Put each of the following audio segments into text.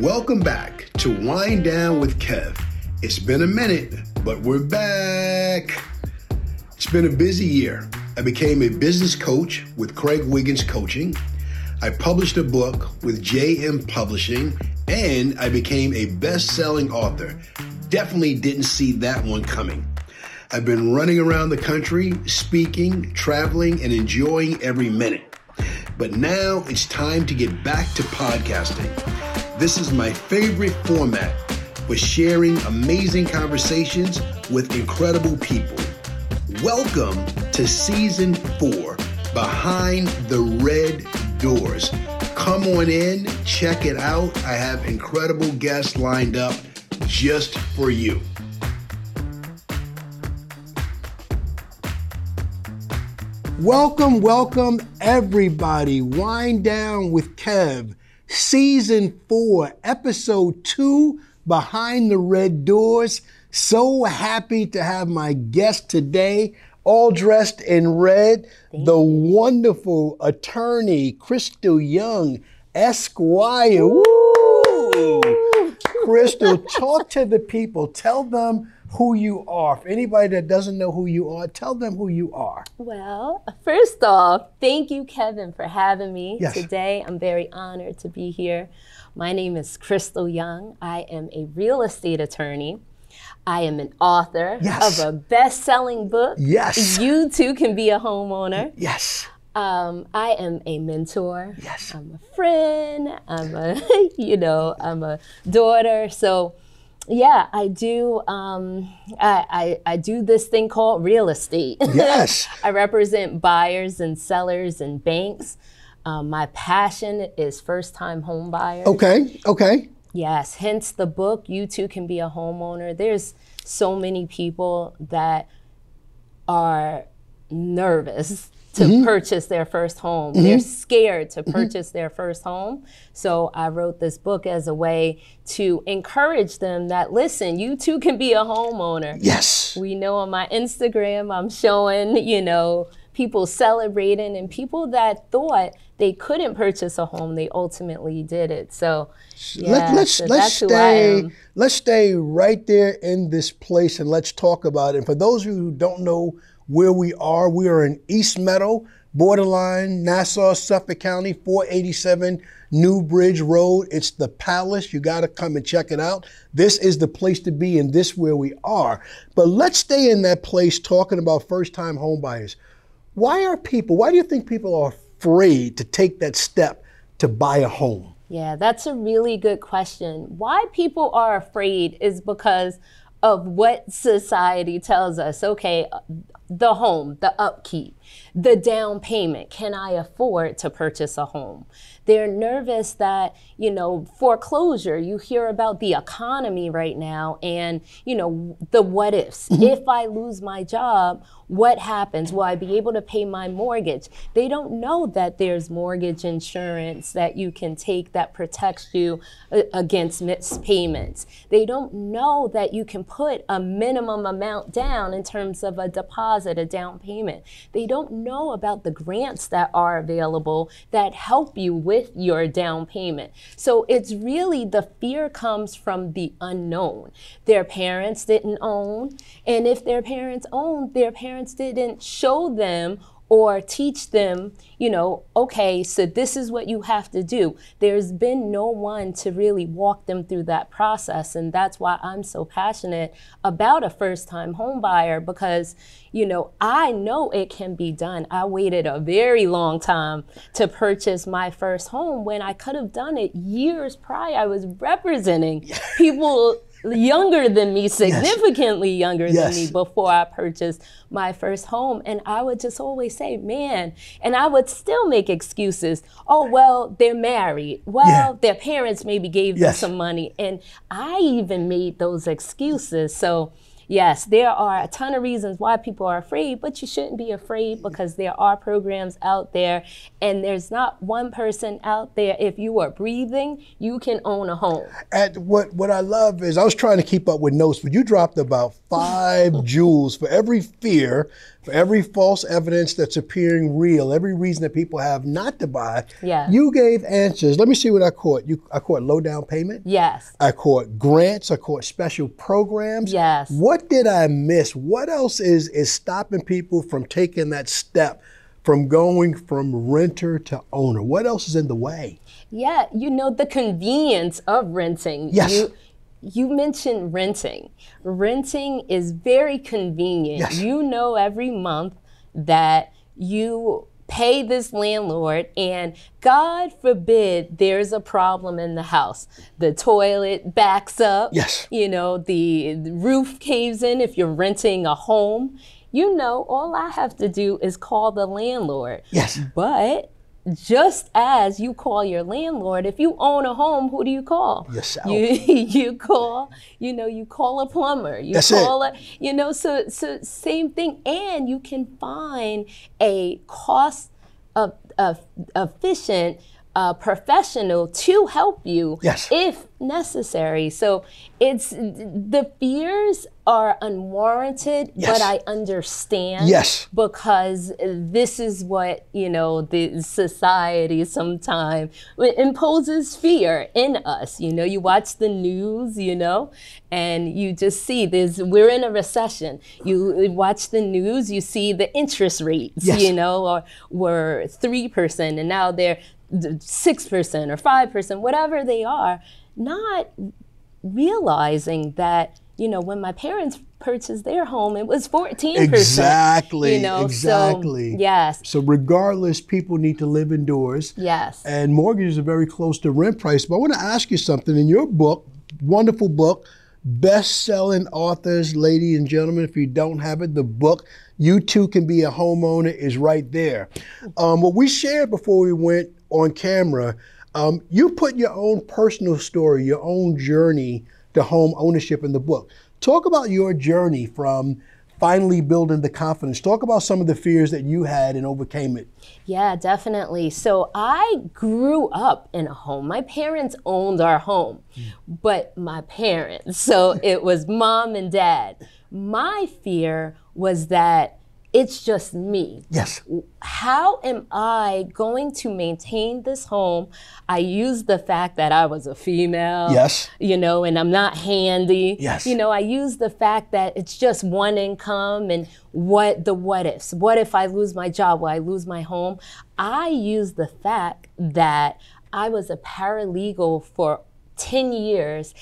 Welcome back to Wine Down with Kev. It's been a minute, but we're back. It's been a busy year. I became a business coach with Craig Wiggins Coaching. I published a book with JM Publishing, and I became a best selling author. Definitely didn't see that one coming. I've been running around the country, speaking, traveling, and enjoying every minute. But now it's time to get back to podcasting. This is my favorite format for sharing amazing conversations with incredible people. Welcome to season four, Behind the Red Doors. Come on in, check it out. I have incredible guests lined up just for you. Welcome, welcome, everybody. Wine Down with Kev, Season 4, Episode 2, Behind the Red Doors. So happy to have my guest today, all dressed in red, Thank the you. wonderful attorney, Crystal Young, Esquire. Woo! Crystal, talk to the people. Tell them who you are. For anybody that doesn't know who you are, tell them who you are. Well, first off, thank you, Kevin, for having me yes. today. I'm very honored to be here. My name is Crystal Young. I am a real estate attorney. I am an author yes. of a best selling book. Yes. You too can be a homeowner. Yes. Um, I am a mentor. Yes. I'm a friend. I'm a, you know, I'm a daughter. So, yeah, I do. Um, I, I, I do this thing called real estate. Yes. I represent buyers and sellers and banks. Um, my passion is first time home buyers. Okay. Okay. Yes. Hence the book. You too can be a homeowner. There's so many people that are nervous to mm-hmm. purchase their first home. Mm-hmm. They're scared to mm-hmm. purchase mm-hmm. their first home. So I wrote this book as a way to encourage them that listen, you too can be a homeowner. Yes. We know on my Instagram I'm showing, you know, people celebrating and people that thought they couldn't purchase a home, they ultimately did it. So yeah, Let, let's so let's stay let's stay right there in this place and let's talk about it. And for those who don't know where we are. We are in East Meadow, borderline Nassau, Suffolk County, 487 New Bridge Road. It's the Palace. You got to come and check it out. This is the place to be, and this where we are. But let's stay in that place talking about first-time homebuyers. Why are people? Why do you think people are afraid to take that step to buy a home? Yeah, that's a really good question. Why people are afraid is because of what society tells us. Okay, the home, the upkeep, the down payment. Can I afford to purchase a home? They're nervous that, you know, foreclosure, you hear about the economy right now and, you know, the what ifs. Mm-hmm. If I lose my job, what happens? Will I be able to pay my mortgage? They don't know that there's mortgage insurance that you can take that protects you uh, against missed payments. They don't know that you can put a minimum amount down in terms of a deposit, a down payment. They don't know about the grants that are available that help you with your down payment. So it's really the fear comes from the unknown. Their parents didn't own, and if their parents owned, their parents didn't show them or teach them, you know, okay, so this is what you have to do. There's been no one to really walk them through that process. And that's why I'm so passionate about a first time homebuyer because, you know, I know it can be done. I waited a very long time to purchase my first home when I could have done it years prior. I was representing people younger than me, significantly yes. younger yes. than me before I purchased my first home. And I would just always say, man, and I would still make excuses. Oh, well, they're married. Well, yeah. their parents maybe gave yes. them some money. And I even made those excuses. So, Yes, there are a ton of reasons why people are afraid, but you shouldn't be afraid because there are programs out there and there's not one person out there. If you are breathing, you can own a home. And what, what I love is I was trying to keep up with notes, but you dropped about five jewels for every fear, for every false evidence that's appearing real, every reason that people have not to buy. Yeah. You gave answers. Let me see what I caught. You I caught low down payment. Yes. I caught grants. I caught special programs. Yes. What did I miss? What else is is stopping people from taking that step, from going from renter to owner? What else is in the way? Yeah, you know the convenience of renting. Yes. You, you mentioned renting. Renting is very convenient. Yes. You know every month that you pay this landlord and God forbid there's a problem in the house. The toilet backs up. Yes. You know, the roof caves in if you're renting a home. You know, all I have to do is call the landlord. Yes. But just as you call your landlord, if you own a home, who do you call? Yourself. You you call, you know, you call a plumber. You That's it. call a, you know, so so same thing. And you can find a cost of, of efficient uh, professional to help you Yes. if necessary. So it's the fears are unwarranted, Yes. but I understand Yes. because this is what you know the society sometimes imposes fear in us you know you watch the news you know and you just see this we're in a recession you watch the news you see the interest rates Yes. you know or were 3% and now they're 6% or 5% whatever they are not realizing that you know when my parents purchased their home it was 14% Exactly. you know exactly. so yes So regardless, people need to live indoors. yes And mortgages are very close to rent price. But I want to ask you something. In your book, wonderful book, best-selling authors, ladies and gentlemen, if you don't have it, the book "You Too Can Be a Homeowner" is right there. Um, what we shared before we went on camera, um, you put your own personal story, your own journey to home ownership in the book. Talk about your journey from finally building the confidence. Talk about some of the fears that you had and overcame it. Yeah, definitely. So I grew up in a home. My parents owned our home, but my parents, so it was mom and dad. My fear was that it's just me. Yes. How am I going to maintain this home? I use the fact that I was a female. Yes. You know, and I'm not handy. Yes. You know, I use the fact that it's just one income and what the what ifs. What if I lose my job? Will I lose my home? I use the fact that I was a paralegal for 10 years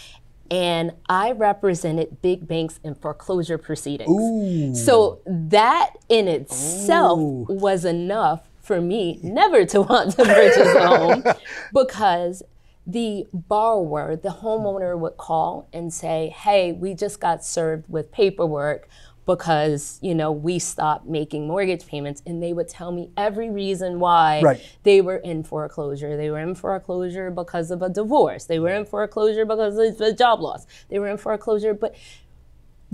and I represented big banks in foreclosure proceedings. Ooh. So that in itself Ooh. was enough for me never to want to purchase a home because the borrower, the homeowner would call and say, Hey, we just got served with paperwork because you know we stopped making mortgage payments and they would tell me every reason why Right. they were in foreclosure. They were in foreclosure because of a divorce. They were in foreclosure because of a job loss. They were in foreclosure but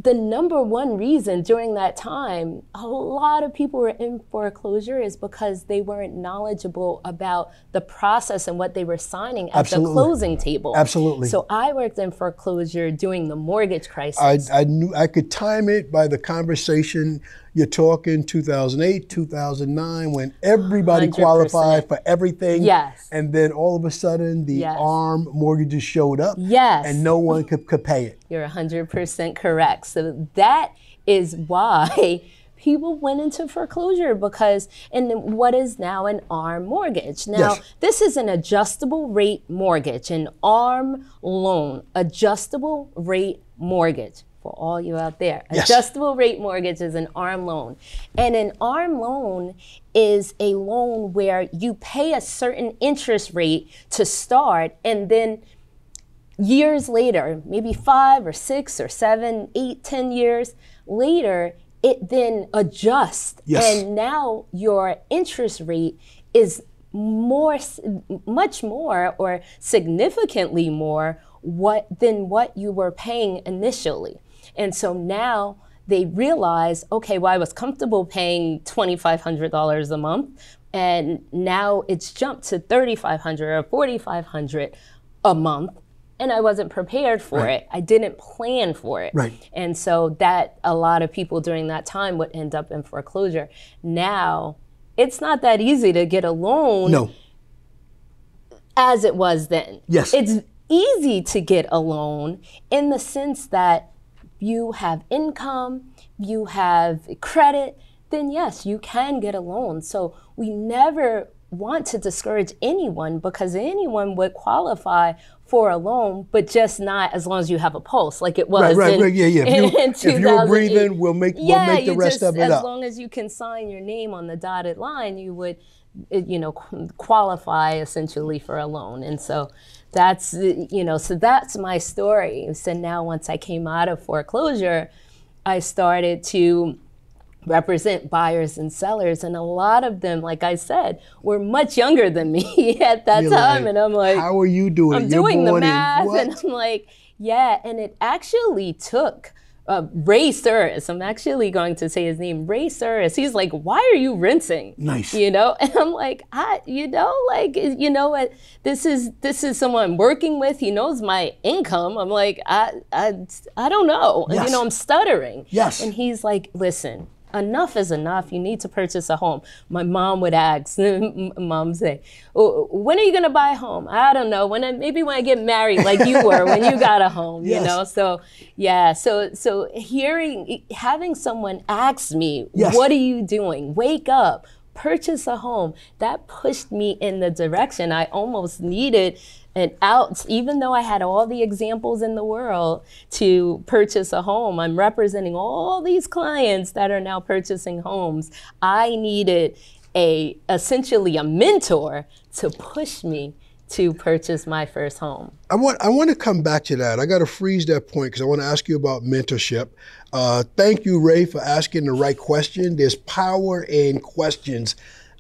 the number one reason during that time a lot of people were in foreclosure is because they weren't knowledgeable about the process and what they were signing at Absolutely. the closing table Absolutely. so i worked in foreclosure during the mortgage crisis I, I knew I could time it by the conversation you're talking 2008, 2009, when everybody 100%. qualified for everything. Yes. And then all of a sudden, the Yes. ARM mortgages showed up. Yes. And no one could, could pay it. You're 100% correct. So that is why people went into foreclosure because, and what is now an ARM mortgage. Now, Yes. this is an adjustable rate mortgage, an ARM loan, adjustable rate mortgage. For all you out there, Yes. adjustable rate mortgage is an ARM loan. And an ARM loan is a loan where you pay a certain interest rate to start and then years later, maybe five or six or seven, eight, ten years later, it then adjusts. Yes. And now your interest rate is more, much more, or significantly more what than what you were paying initially. And so now they realize, okay, well, I was comfortable paying $2,500 a month, and now it's jumped to 3,500 or 4,500 a month and I wasn't prepared for Right. it. I didn't plan for it. Right. And so that a lot of people during that time would end up in foreclosure. Now, it's not that easy to get a loan No. as it was then. Yes. It's easy to get a loan in the sense that you have income, you have credit, then yes, you can get a loan. So we never want to discourage anyone because anyone would qualify for a loan, but just not as long as you have a pulse, like it was. Right, right, in, right. Yeah, yeah. If, you, you're breathing, we'll make, we'll make the rest just, of it as up. long as you can sign your name on the dotted line, you would, uh, you know, qualify essentially for a loan. And so that's, you know, so that's my story. So now once I came out of foreclosure, I started to represent buyers and sellers and a lot of them like i said were much younger than me at that You're time like, and i'm like how are you doing? I'm? You're doing the math, and? I'm like, yeah. And it actually took uh, Ray Suris. I'm actually going to say his name, Ray Suris. He's like, why are you rinsing? Nice. You know, and I'm like, I, you know, like, you know what? This is this is someone I'm working with. He knows my income. I'm like, I, I, I don't know. Yes. You know, I'm stuttering. Yes. And he's like, listen. Enough is enough. You need to purchase a home. My mom would ask, mom say, "Oh, when are you gonna buy a home? I don't know. When I, maybe when I get married, like you were when you got a home, Yes. you know. So yeah. So so hearing, having someone ask me, Yes. "What are you doing? Wake up." Purchase a home. That pushed me in the direction I almost needed an out, even though I had all the examples in the world to purchase a home. I'm representing all these clients that are now purchasing homes. I needed a essentially a mentor to push me to purchase my first home. I want I want to come back to that. I got to freeze that point because I want to ask you about mentorship. Uh, thank you, Ray, for asking the right question. There's power in questions,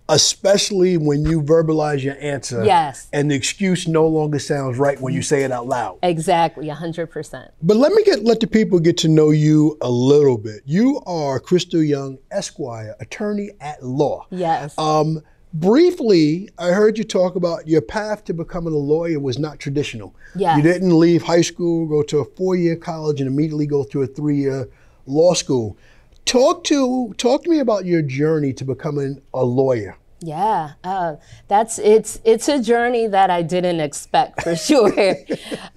especially when you verbalize your answer. Yes. And the excuse no longer sounds right when you say it out loud. Exactly, 100%. But let me get let the people get to know you a little bit. You are Crystal Young, Esquire, attorney at law. Yes. Um, briefly, I heard you talk about your path to becoming a lawyer was not traditional. Yes. You didn't leave high school, go to a four-year college, and immediately go to a three-year law school. Talk to talk to me about your journey to becoming a lawyer. Yeah, uh, that's it's it's a journey that I didn't expect for sure.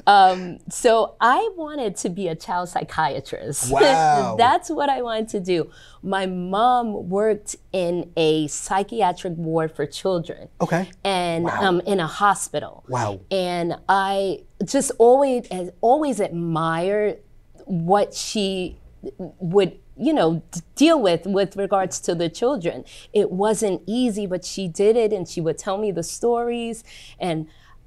um, so I wanted to be a child psychiatrist. Wow. that's what I wanted to do. My mom worked in a psychiatric ward for children. Okay. And um, in a hospital. Wow. And I just always always admired what she would you know deal with with regards to the children it wasn't easy but she did it and she would tell me the stories and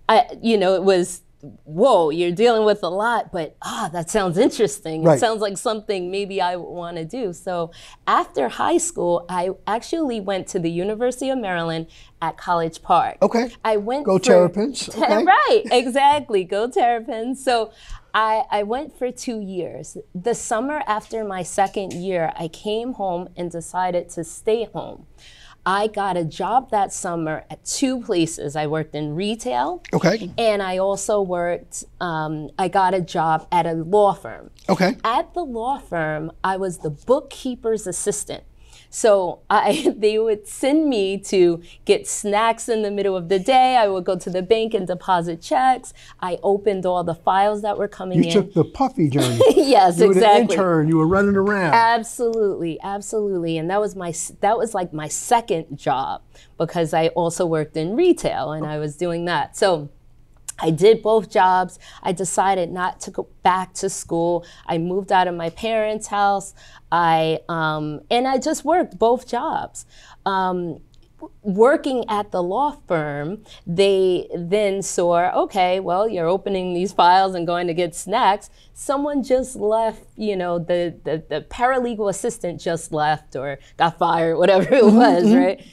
i you know it was whoa you're dealing with a lot but ah that sounds interesting Right. it sounds like something maybe i want to do so after high school i actually went to the university of maryland at college park Okay. i went Go Terrapins. Okay. right, exactly. Go Terrapins. So I, I went for two years. The summer after my second year, I came home and decided to stay home. I got a job that summer at two places. I worked in retail. Okay. And I also worked, um, I got a job at a law firm. Okay. At the law firm, I was the bookkeeper's assistant. So I, they would send me to get snacks in the middle of the day. I would go to the bank and deposit checks. I opened all the files that were coming You in. You took the puffy journey. yes, you were the exactly. intern. You were running around. Absolutely, absolutely, and that was my that was like my second job because I also worked in retail and I oh. was doing that. So I did both jobs. I decided not to go back to school. I moved out of my parents' house. I um, and I just worked both jobs. Um, working at the law firm, they then saw, okay, well, you're opening these files and going to get snacks. Someone just left, you know, the, the, the paralegal assistant just left or got fired, whatever it was, right?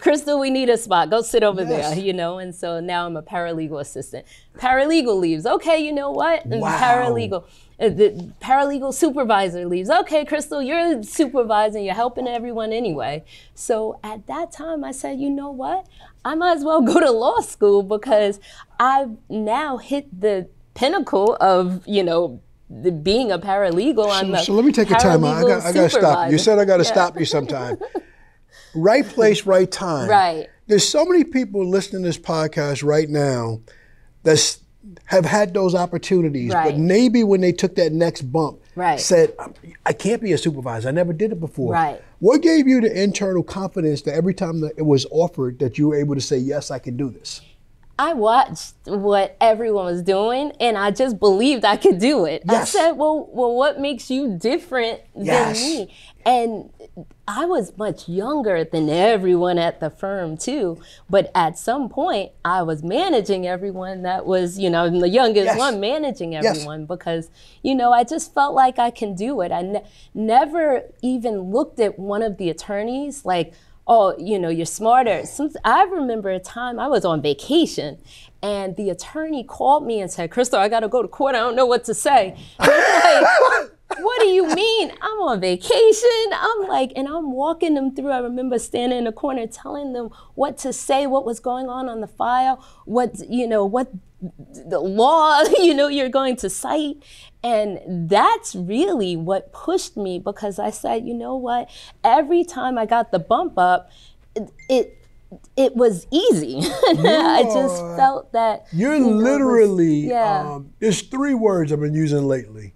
Crystal, we need a spot. Go sit over Yes. there, you know. And so now I'm a paralegal assistant. Paralegal leaves. Okay, you know what? And Wow. Paralegal. uh, The paralegal supervisor leaves. Okay, Crystal, you're supervising. You're helping everyone anyway. So at that time, I said, you know what? I might as well go to law school because I've now hit the pinnacle of you know the, being a paralegal. I'm a So let me take a time out. I got, I got to stop you. You said I got to stop you sometime. right place, right time. Right. There's so many people listening to this podcast right now that have had those opportunities, Right. but maybe when they took that next bump, Right. said, I can't be a supervisor. I never did it before. Right. What gave you the internal confidence that every time that it was offered that you were able to say, yes, I can do this? I watched what everyone was doing and I just believed I could do it. Yes. I said, well, well, what makes you different Yes. than me? And I was much younger than everyone at the firm too. But at some point, I was managing everyone that was, you know, the youngest Yes. one managing everyone because, you know, I just felt like I can do it. I ne- never even looked at one of the attorneys like, oh, you know, you're smarter. Some, I remember a time I was on vacation and the attorney called me and said, Crystal, I got to go to court. I don't know what to say. Like, what do you mean? I'm on vacation. I'm like, and I'm walking them through. I remember standing in the corner telling them what to say, what was going on on the file, what, you know, what the law, you know, you're going to cite. And that's really what pushed me because I said, you know what? Every time I got the bump up, it it, it was easy. I just felt that You're you know, it was- literally, yeah. um, there's three words I've been using lately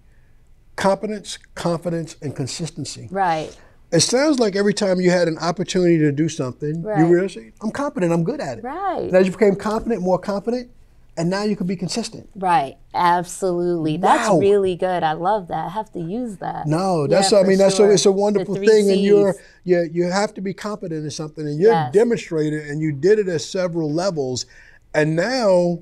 competence, confidence, and consistency. right. It sounds like every time you had an opportunity to do something, you Right. realized, I'm confident, I'm good at it. Right. And as you became confident, more confident, and now you can be consistent. Right, absolutely. That's Wow. really good. I love that. I have to use that. No, that's Yeah, I mean that's sure. a, it's a wonderful thing, and you're Cs. you you have to be competent in something, and you're Yes. demonstrated, and you did it at several levels, and now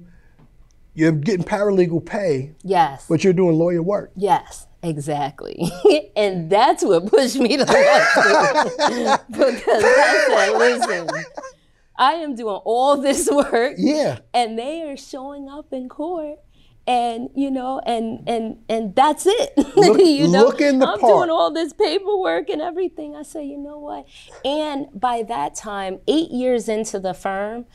you're getting paralegal pay, Yes. but you're doing lawyer work. Yes, exactly. and that's what pushed me to school. because I said, listen, I am doing all this work Yeah, and they are showing up in court. And you know, and and and that's it. Look- you know, look in the I'm part. doing all this paperwork and everything. I say, you know what? And by that time, eight years into the firm,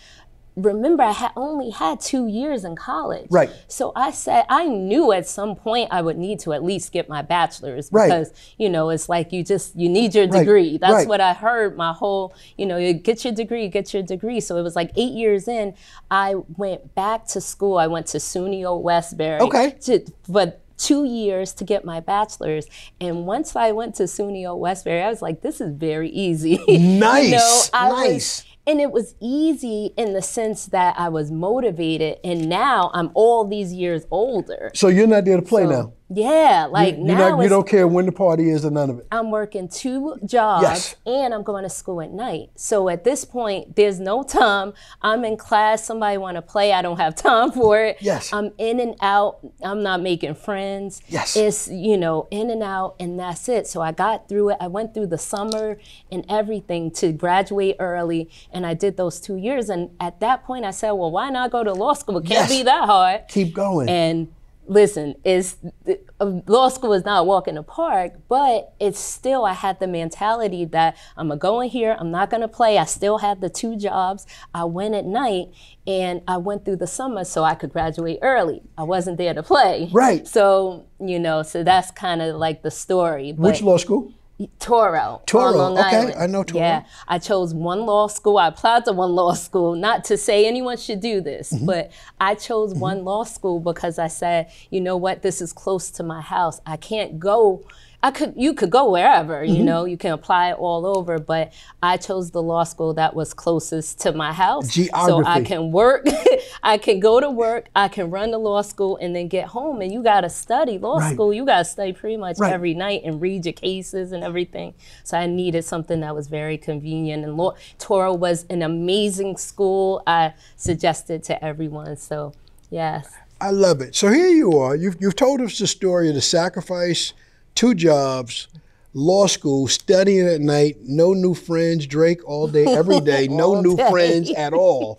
remember I had only had two years in college. Right. So I said I knew at some point I would need to at least get my bachelor's Right. because you know it's like you just you need your Right, degree. That's right. what I heard my whole you know you get your degree, get your degree. So it was like eight years in, I went back to school. I went to SUNY Old Westbury. Okay. To, but two years to get my bachelor's. And once I went to SUNY Old Westbury, I was like, this is very easy. Nice, you know, nice. Was, and it was easy in the sense that I was motivated. And now I'm all these years older. so you're not there to play now. Yeah, like You're now not, you don't care when the party is or none of it. I'm working two jobs Yes. and I'm going to school at night. So at this point, there's no time. I'm in class. Somebody want to play. I don't have time for it. Yes. I'm in and out. I'm not making friends. Yes. It's, you know, in and out and that's it. So I got through it. I went through the summer and everything to graduate early and I did those two years. And at that point I said, well, why not go to law school? It can't Yes. be that hard. Keep going. And listen, uh, law school is not a walk in the park, but it's still I had the mentality that I'm gonna go in here, I'm not gonna play. I still had the two jobs. I went at night and I went through the summer so I could graduate early. I wasn't there to play. Right. So, you know, so that's kind of like the story. But Which law school? Touro. Touro, okay, Island. I know Touro. Yeah, I chose one law school. I applied to one law school, not to say anyone should do this, Mm-hmm. but I chose one law school because I said, you know what, this is close to my house. I can't go. I could, you could go wherever, you Mm-hmm. know, you can apply all over, but I chose the law school that was closest to my house. So I can work, I can go to work, I can run the law school and then get home. And you got to study law Right. school. You got to study pretty much Right. every night and read your cases and everything. So I needed something that was very convenient. And law, Touro was an amazing school. I suggested to everyone. So, yes. I love it. So here you are. You've, you've told us the story of the sacrifice, two jobs, law school, studying at night, no new friends, Drake all day, every day, no new day. friends at all.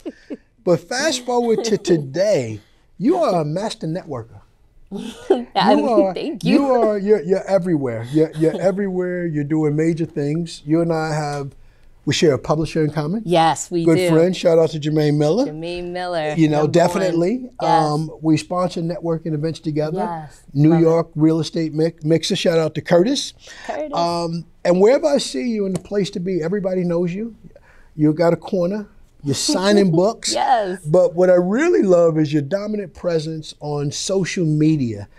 But fast forward to today, you are a master networker. You are, thank you. are you're, you're everywhere. You're, you're everywhere. You're doing major things. You and I have we share a publisher in common. yes, we do. Good do. friend. Shout out to Jermaine Miller. Jermaine Miller. You know, definitely. Yes. Um, we sponsor networking events together. Yes, New love it. York real estate mix, mixer. Shout out to Curtis. Curtis. Um, and wherever I see you in the place to be, everybody knows you. You got a corner. You're signing books. Yes. But what I really love is your dominant presence on social media.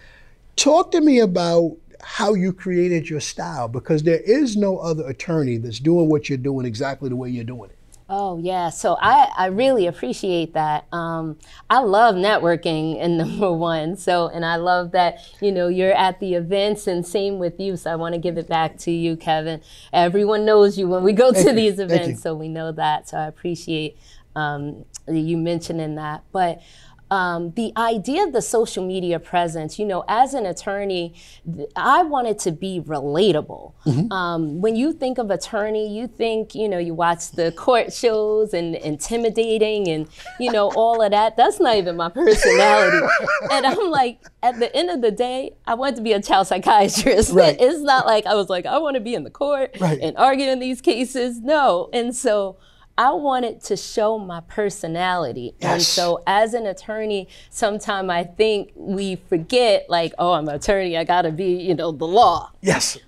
Talk to me about how you created your style because there is no other attorney that's doing what you're doing exactly the way you're doing it. Oh yeah, so I, I really appreciate that. Um, I love networking and number one. So and I love that you know you're at the events and same with you. So I want to give it back to you, Kevin. Everyone knows you when we go to you. these events, so we know that. So I appreciate um, you mentioning that, but. Um, the idea of the social media presence, you know, as an attorney, I wanted to be relatable. Um, when you think of attorney, you think, you know, you watch the court shows and intimidating and, you know, all of that. That's not even my personality. and I'm like, at the end of the day, I want to be a child psychiatrist. Right. It's not like I was like, I want to be in the court Right. and arguing these cases. No. And so I wanted to show my personality. And so as an attorney, sometimes I think we forget, like, oh, I'm an attorney, I gotta be, you know, the law. Yes.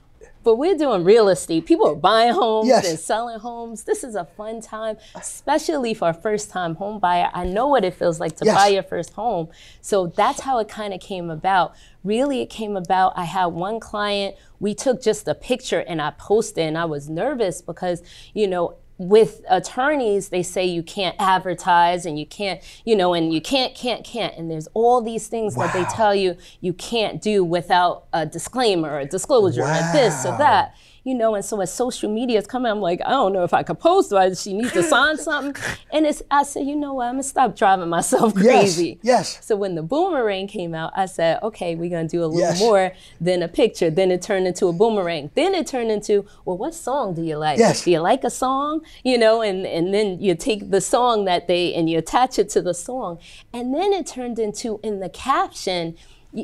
But we're doing real estate. People are buying homes Yes. and selling homes. This is a fun time, especially for a first time home buyer. I know what it feels like to Yes. buy your first home. So that's how it kind of came about. Really, it came about. I had one client, we took just a picture and I posted, and I was nervous because, you know, with attorneys, they say you can't advertise and you can't, you know, and you can't, can't, can't. And there's all these things that they tell you you can't do without a disclaimer, a disclosure, or this or that. You know, and so as social media is coming, I'm like, I don't know if I could post. Or she needs to sign something, and it's. I said, you know what? I'm gonna stop driving myself Yes. crazy. Yes. So when the boomerang came out, I said, okay, we're gonna do a little Yes. more than a picture. Then it turned into a boomerang. Then it turned into, well, what song do you like? Yes. Do you like a song? You know, and and then you take the song that they and you attach it to the song, and then it turned into in the caption.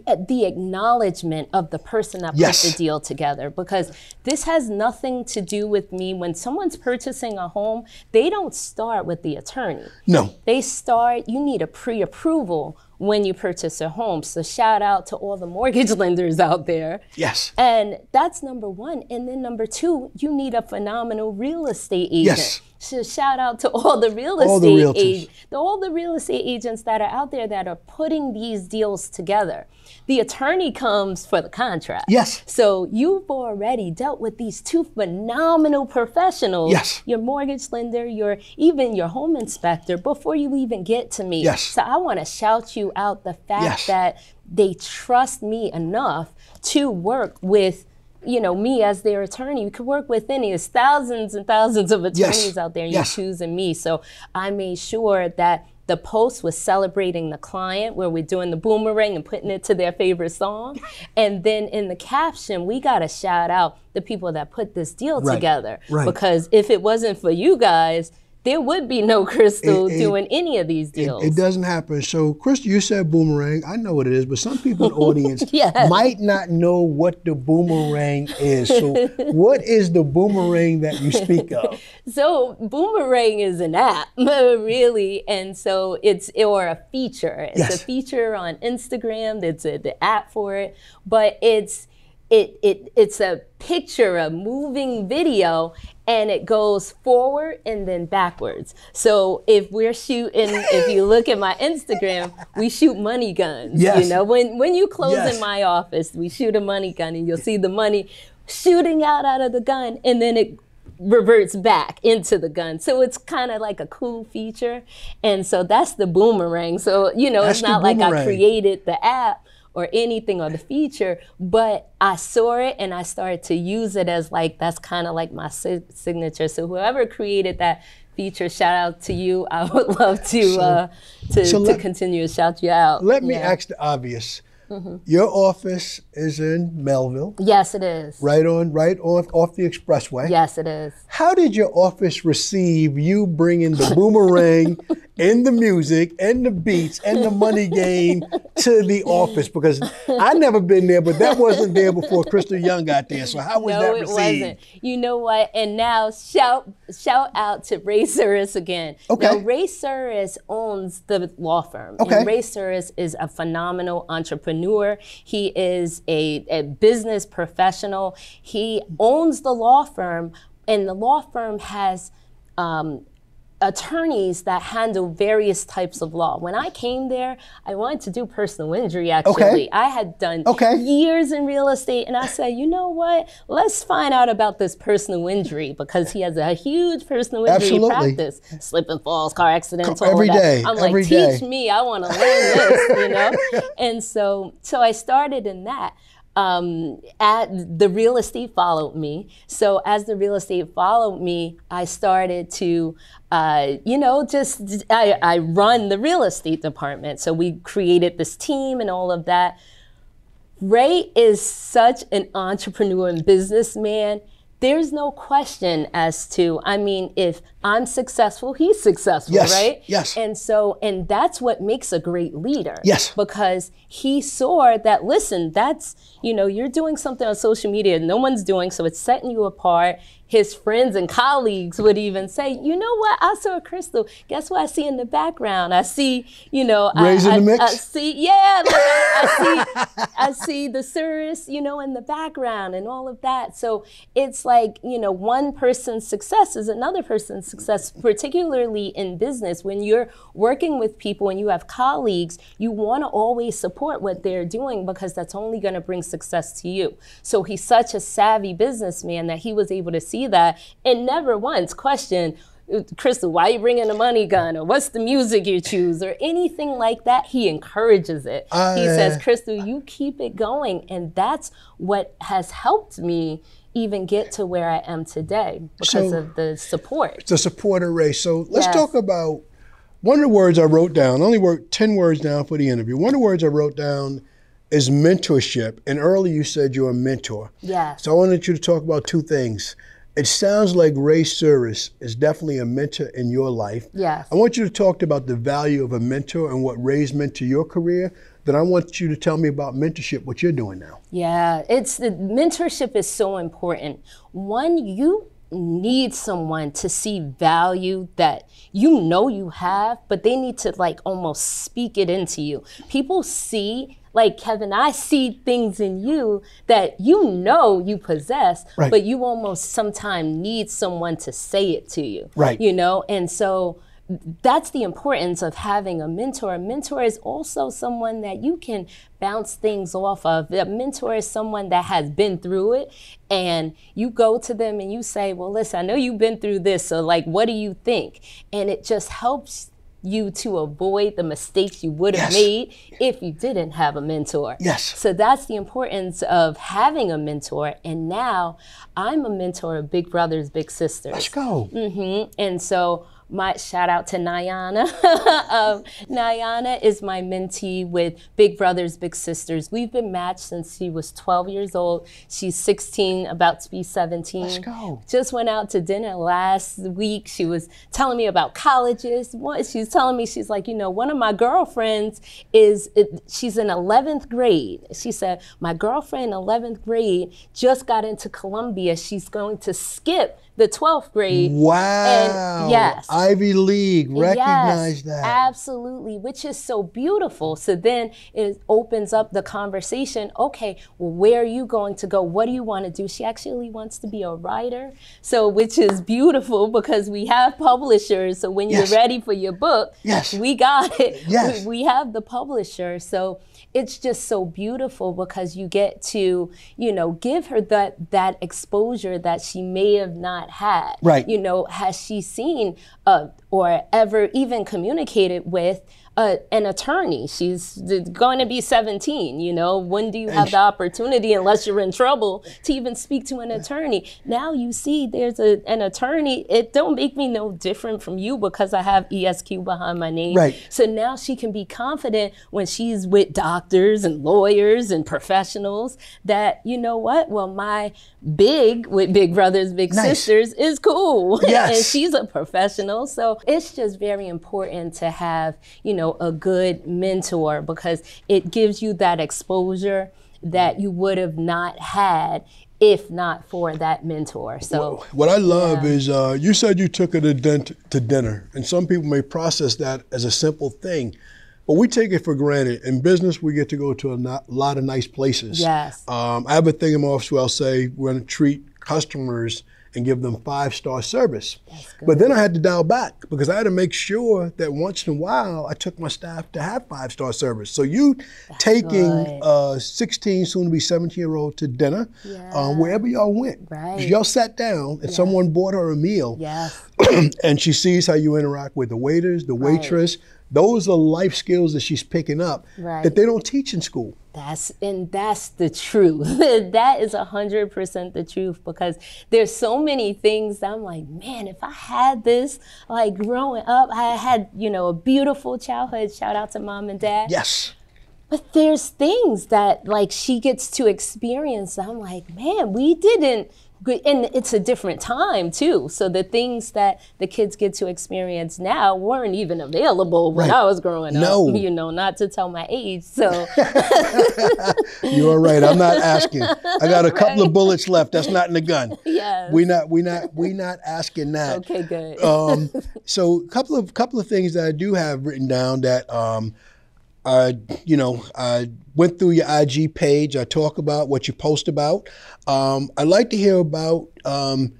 Uh, The acknowledgement of the person that Yes. put the deal together because this has nothing to do with me. When someone's purchasing a home, they don't start with the attorney No. they start you need a pre-approval when you purchase a home so shout out to all the mortgage lenders out there Yes. and that's number one and then number two you need a phenomenal real estate agent Yes. so shout out to all the real All the estate agents all the real estate agents that are out there that are putting these deals together the attorney comes for the contract Yes. so you've already dealt with these two phenomenal professionals Yes. your mortgage lender, your even your home inspector before you even get to me. Yes. So I want to shout you out the fact Yes. that they trust me enough to work with you know me as their attorney you could work with any there's thousands and thousands of attorneys out there and Yes. you're choosing me so i made sure that the post was celebrating the client where we're doing the boomerang and putting it to their favorite song. And then in the caption we got to shout out the people that put this deal Right, together. Right. because if it wasn't for you guys there would be no crystal It- it- doing any of these deals It doesn't happen. So, Chris, you said boomerang. I know what it is, but some people in the audience Yes. might not know what the boomerang is. So, what is the boomerang that you speak of? So Boomerang is an app, really, and so it's or a feature. It's Yes. a feature on Instagram. It's a, the app for it, but it's it it it's a picture, a moving video, and it goes forward and then backwards. So if we're shooting, if you look at my Instagram, we shoot money guns. Yes. You know, when when you close Yes. in my office, we shoot a money gun, and you'll see the money shooting out out of the gun, and then it reverts back into the gun. So it's kind of like a cool feature. And so that's the boomerang. So, you know, That's it's not like I created the app or anything or the feature, but I saw it and I started to use it as like, that's kind of like my si- signature. So whoever created that feature, shout out to you. I would love to, uh, to, so to let- continue to shout you out. Let me ask the obvious. Your office is in Melville, Yes, it is. right on, right off off the expressway. Yes, it is. How did your office receive you bringing the boomerang and the music and the beats and the money game to the office? Because I never been there, but that wasn't there before Crystal Young got there. So how was no, that it wasn't. You know what? And now shout shout out to Ray Suris again. Okay. Now, Ray Suris owns the law firm. Okay. And Ray Suris is a phenomenal entrepreneur. He is a, a business professional. He owns the law firm, and the law firm has um, attorneys that handle various types of law. When I came there, I wanted to do personal injury actually. Okay. I had done Okay. years in real estate and I said, you know what? Let's find out about this personal injury because he has a huge personal injury Absolutely. practice. Slip and falls, car accidents, all Every day, I'm like, teach day." me. I want to learn this, you know? and so so I started in that um, at the real estate followed me. So as the real estate followed me, I started to, uh, you know, just I, I run the real estate department. So we created this team and all of that. Ray is such an entrepreneur and businessman. There's no question as to, I mean, if I'm successful, he's successful, Yes, right? yes. And so, and that's what makes a great leader. Yes. Because he saw that, listen, that's, you know, you're doing something on social media no one's doing, so it's setting you apart. His friends and colleagues would even say, you know what, I saw a Crystal. Guess what I see in the background? I see, you know, I- Raising I, the mix? I see, yeah, like I, I see, I see the service, you know, in the background and all of that. So it's like, you know, one person's success is another person's success, particularly in business. When you're working with people and you have colleagues, you want to always support what they're doing because that's only going to bring success to you. So he's such a savvy businessman that he was able to see that and never once question. Crystal, why are you bringing a money gun? Or what's the music you choose? Or anything like that. He encourages it. he says, Crystal, you keep it going. And that's what has helped me even get to where I am today because So- of the support. the supporter race. So let's Yes. talk about one of the words I wrote down. Only wrote 10 words down for the interview. One of the words I wrote down is mentorship. And earlier you said you're a mentor. Yes. So I wanted you to talk about two things. It sounds like Ray Suris is definitely a mentor in your life. Yes. I want you to talk about the value of a mentor and what Ray's meant to your career. Then I want you to tell me about mentorship, what you're doing now. Yeah, it's the mentorship is so important. One, you need someone to see value that you know you have, but they need to like almost speak it into you. People see, like Kevin, I see things in you that you know you possess, Right. but you almost sometimes need someone to say it to you. Right. You know, and so that's the importance of having a mentor. A mentor is also someone that you can bounce things off of. A mentor is someone that has been through it, and you go to them and you say, Well, listen, I know you've been through this, so like, what do you think? And it just helps you to avoid the mistakes you would have Yes. made if you didn't have a mentor. Yes. So that's the importance of having a mentor. And now I'm a mentor of Big Brothers, Big Sisters. Let's go. hmm And so my shout out to Nyana. um, Nyana is my mentee with Big Brothers Big Sisters. We've been matched since she was 12 years old. She's 16, about to be 17. Let's go. Just went out to dinner last week. She was telling me about colleges. She's telling me she's like, you know, one of my girlfriends is it, she's in 11th grade. She said my girlfriend 11th grade just got into Columbia. She's going to skip the 12th grade. Wow. yes. Ivy League. Recognize yes, that. Absolutely, which is so beautiful. So then it opens up the conversation. Okay, well, where are you going to go? What do you want to do? She actually wants to be a writer. So, which is beautiful because we have publishers. So when Yes. you're ready for your book, Yes. we got it. Yes. We, we have the publisher. So it's just so beautiful because you get to, you know, give her that that exposure that she may have not had. Right. You know, has she seen uh, or ever even communicated with a, an attorney. She's going to be 17. You know, when do you have the opportunity, unless you're in trouble, to even speak to an attorney? Now you see there's a, an attorney. It don't make me no different from you because I have ESQ behind my name. Right. So now she can be confident when she's with doctors and lawyers and professionals that, you know what? Well, my big with Big Brothers, Big Nice. Sisters is cool. Yes. and she's a professional. So it's just very important to have, you know, a good mentor because it gives you that exposure that you would have not had if not for that mentor. So What I love Yeah. is uh, you said you took it to, to dinner, and some people may process that as a simple thing, but we take it for granted. In business, we get to go to a no- lot of nice places. Yes. Um, I have a thing in my office where I'll say we're going to treat customers and give them five star service. But then I had to dial back because I had to make sure that once in a while I took my staff to have five star service. So you taking good. a 16, soon to be 17 year old to dinner, uh, wherever y'all went. Right. Y'all sat down and someone bought her a meal yes. and she sees how you interact with the waiters, the waitress, those are life skills that she's picking up Right. that they don't teach in school. That's and that's the truth. that is a hundred percent the truth because there's so many things that I'm like, man, if I had this like growing up, I had, you know, a beautiful childhood. Shout out to mom and dad. Yes. But there's things that like she gets to experience. I'm like, man, we didn't. And it's a different time too. So the things that the kids get to experience now weren't even available when Right. I was growing No. up. You know, not to tell my age. So You're right. I'm not asking. I got a couple of bullets left. That's not in the gun. Yes. We not we not we not asking that. okay, good. Um, so a couple of couple of things that I do have written down that um, I you know I went through your IG page. I talk about what you post about. Um, I'd like to hear about um,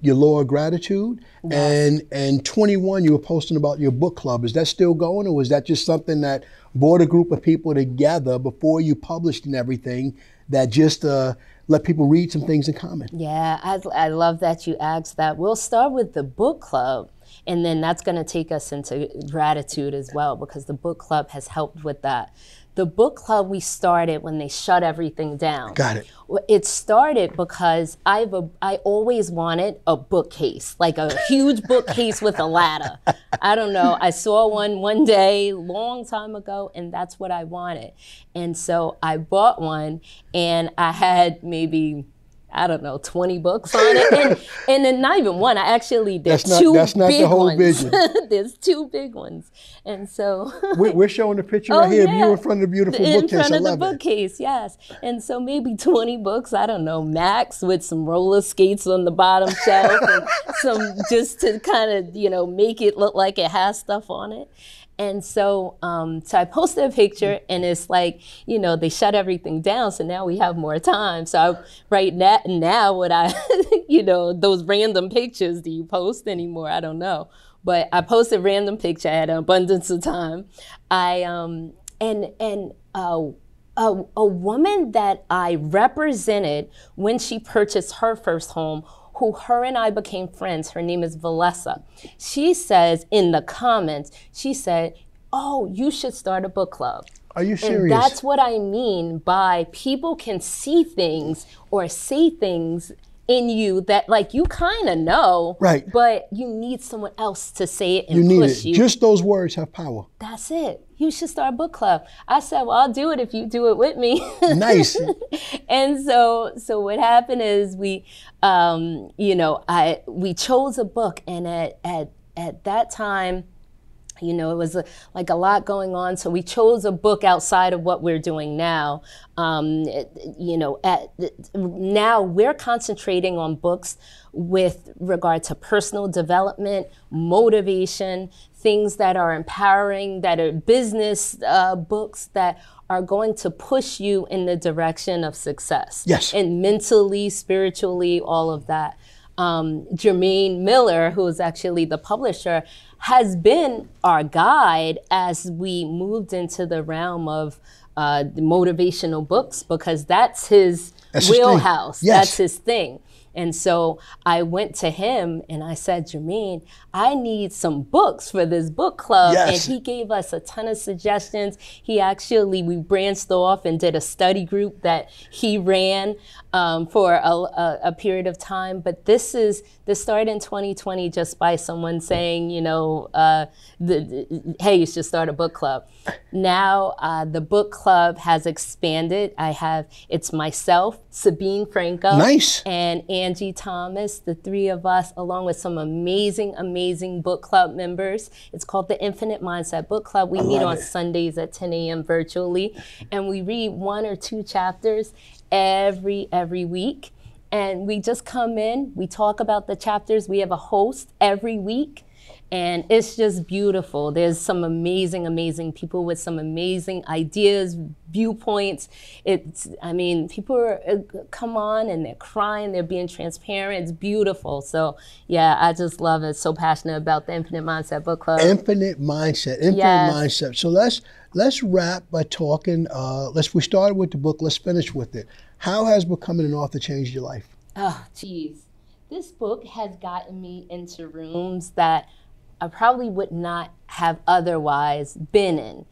your law of gratitude and and 21 you were posting about your book club. Is that still going, or was that just something that brought a group of people together before you published and everything that just uh, let people read some things in common? Yeah, I, I love that you asked that. We'll start with the book club, and then that's going to take us into gratitude as well because the book club has helped with that. The book club we started when they shut everything down. Got it. Well, It started because I've a, I always wanted a bookcase, like a huge bookcase with a ladder. I don't know. I saw one one day, long time ago, and that's what I wanted. And so I bought one, and I had maybe. I don't know, 20 books on it. And, and then not even one. I actually, did That's not- two that's not the big whole ones. vision. there's two big ones. And so We're, we're showing the picture Oh, right here of yeah. you in front of the beautiful in bookcase. front I of the love it. bookcase, yes. And so maybe 20 books, I don't know, max with some roller skates on the bottom shelf and some just to kind of, you know, make it look like it has stuff on it. And so, um, so I posted a picture, and it's like, you know, they shut everything down, so now we have more time. So, I, right now, now, would I, you know, those random pictures, do you post anymore? I don't know, but I posted random picture. I had an abundance of time. I um, and and uh, a, a woman that I represented when she purchased her first home, who her and I became friends, her name is Valessa. She says in the comments, she said, Oh, you should start a book club. Are you And serious? that's what I mean by people can see things or say things in you that like you kind of know, Right. But you need someone else to say it and you need push it. you. Just those words have power. That's it. You should start a book club. I said, well, I'll do it if you do it with me. Nice. and so, so what happened is we, um, you know, I we chose a book, and at at at that time, you know, it was a, like a lot going on. So we chose a book outside of what we're doing now. Um, it- you know, at now we're concentrating on books with regard to personal development, motivation, things that are empowering, that are business uh, books that are going to push you in the direction of success. Yes. And mentally, spiritually, all of that um, Jermaine Miller, who is actually the publisher, has been our guide as we moved into the realm of uh, the motivational books because that's his That's his wheelhouse. Yes. That's his thing. And so I went to him and I said, Jermaine, I need some books for this book club. Yes. And he gave us a ton of suggestions. He actually, we branched off and did a study group that he ran um, for a, a, a period of time. But this is, this started in 2020 just by someone saying, you know, uh, the, the- hey, you should start a book club. Now uh, the book club has expanded. I have, it's myself, Sabine Franco Nice. and Angie Thomas, the three of us, along with some amazing, amazing book club members. It's called the Infinite Mindset Book Club. We meet on it. Sundays at 10 a.m. virtually, and we read one or two chapters every every week. And we just come in, we talk about the chapters. We have a host every week. And it's just beautiful. There's some amazing, amazing people with some amazing ideas, viewpoints. It's, I mean, people are, uh, come on and they're crying, they're being transparent. It's beautiful. So, yeah, I just love it. So passionate about the Infinite Mindset Book Club. Infinite mindset. Infinite Yes. mindset. So let's let's wrap by talking. Uh, let's we started with the book. Let's finish with it. How has becoming an author changed your life? Oh, geez. This book has gotten me into rooms that I probably would not have otherwise been in.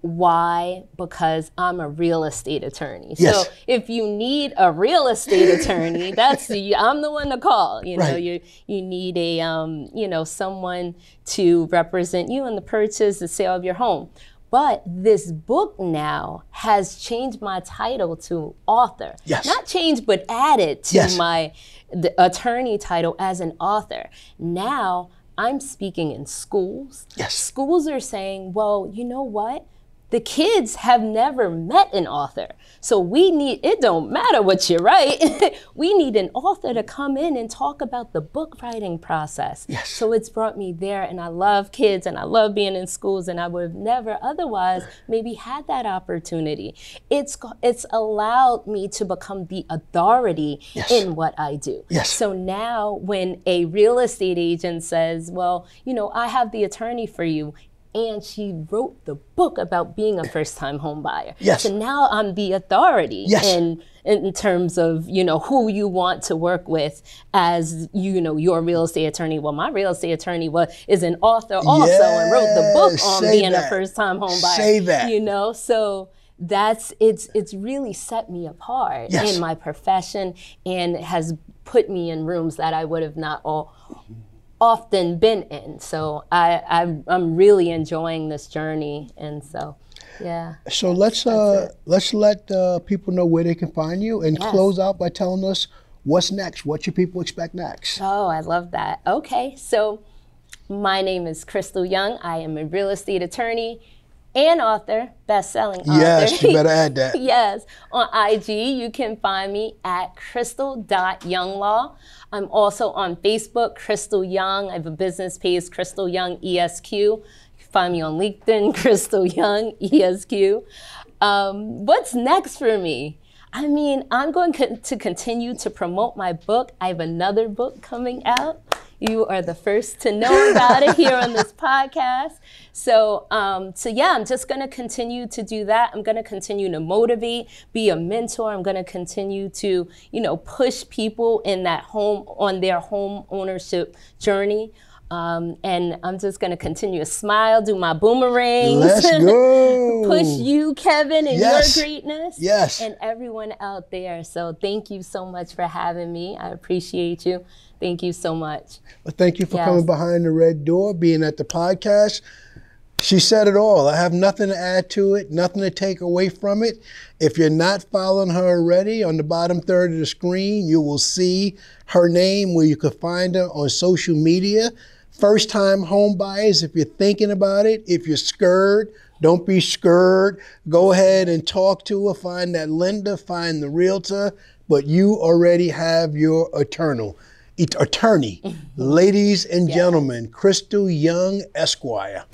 Why? Because I'm a real estate attorney. Yes. So if you need a real estate attorney, that's the I'm the one to call. You know, Right. you you need a um, you know, someone to represent you in the purchase, the sale of your home. But this book now has changed my title to author. Yes. Not changed, but added to Yes. my the attorney title as an author. Now I'm speaking in schools. Yes. Schools are saying, well, you know what? The kids have never met an author. So we need, it don't matter what you write. we need an author to come in and talk about the book writing process. Yes. So it's brought me there and I love kids and I love being in schools and I would have never otherwise maybe had that opportunity. It's it's allowed me to become the authority Yes. in what I do. Yes. So now when a real estate agent says, "Well, you know, I have the attorney for you," and she wrote the book about being a first-time home buyer. Yes. So now I'm the authority Yes. in in terms of you know who you want to work with as you know your real estate attorney. Well, my real estate attorney was is an author also and wrote the book on say being that. a first-time home buyer. Say that. You know, so that's it's it's really set me apart Yes. in my profession and has put me in rooms that I would have not all often been in. So I, I I'm really enjoying this journey, and so yeah. So let's uh, let's let uh, people know where they can find you and Yes. close out by telling us what's next. What should people expect next? Oh, I love that. Okay, so my name is Crystal Young. I am a real estate attorney and author, best-selling author. Yes, you better add that. yes. On IG, you can find me at crystal.younglaw. I'm also on Facebook, Crystal Young. I have a business page, Crystal Young ESQ. You can find me on LinkedIn, Crystal Young ESQ. Um, what's next for me? I mean, I'm going to continue to promote my book. I have another book coming out. You are the first to know about it here on this podcast. So, um, so yeah, I'm just going to continue to do that. I'm going to continue to motivate, be a mentor. I'm going to continue to, you know, push people in that home on their home ownership journey. Um, and I'm just going to continue to smile, do my boomerangs. Push you, Kevin, and Yes. your greatness. Yes. And everyone out there. So thank you so much for having me. I appreciate you. Thank you so much. Well, thank you for Yes. coming behind the red door, being at the podcast. She said it all. I have nothing to add to it, nothing to take away from it. If you're not following her already, on the bottom third of the screen, you will see her name where you can find her on social media. First time home buyers, if you're thinking about it, if you're scared, don't be scared. Go ahead and talk to her, find that lender, find the realtor, but you already have your eternal et- attorney. Ladies and gentlemen, Crystal Young Esquire.